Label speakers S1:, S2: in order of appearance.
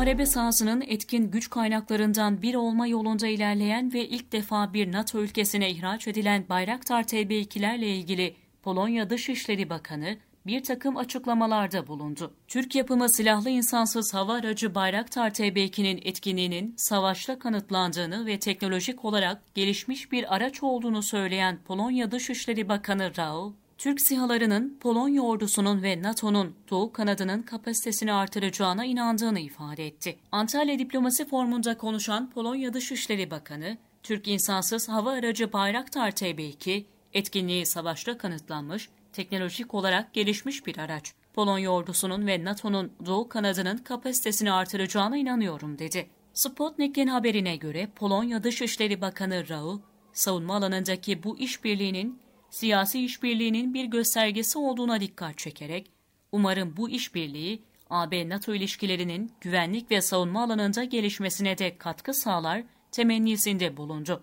S1: muharebe sahasının etkin güç kaynaklarından biri olma yolunda ilerleyen ve ilk defa bir NATO ülkesine ihraç edilen Bayraktar TB2'lerle ilgili Polonya Dışişleri Bakanı bir takım açıklamalarda bulundu. Türk yapımı silahlı insansız hava aracı Bayraktar TB2'nin etkinliğinin savaşla kanıtlandığını ve teknolojik olarak gelişmiş bir araç olduğunu söyleyen Polonya Dışişleri Bakanı Raul, Türk sihalarının Polonya ordusunun ve NATO'nun Doğu kanadının kapasitesini artıracağına inandığını ifade etti. Antalya Diplomasi Formu'nda konuşan Polonya Dışişleri Bakanı, Türk insansız hava aracı Bayraktar TB2, etkinliği savaşta kanıtlanmış, teknolojik olarak gelişmiş bir araç. Polonya ordusunun ve NATO'nun Doğu kanadının kapasitesini artıracağına inanıyorum dedi. Sputnik'in haberine göre Polonya Dışişleri Bakanı Raul, savunma alanındaki bu işbirliğinin siyasi işbirliğinin bir göstergesi olduğuna dikkat çekerek, umarım bu işbirliği AB-NATO ilişkilerinin güvenlik ve savunma alanında gelişmesine de katkı sağlar temennisinde bulundu.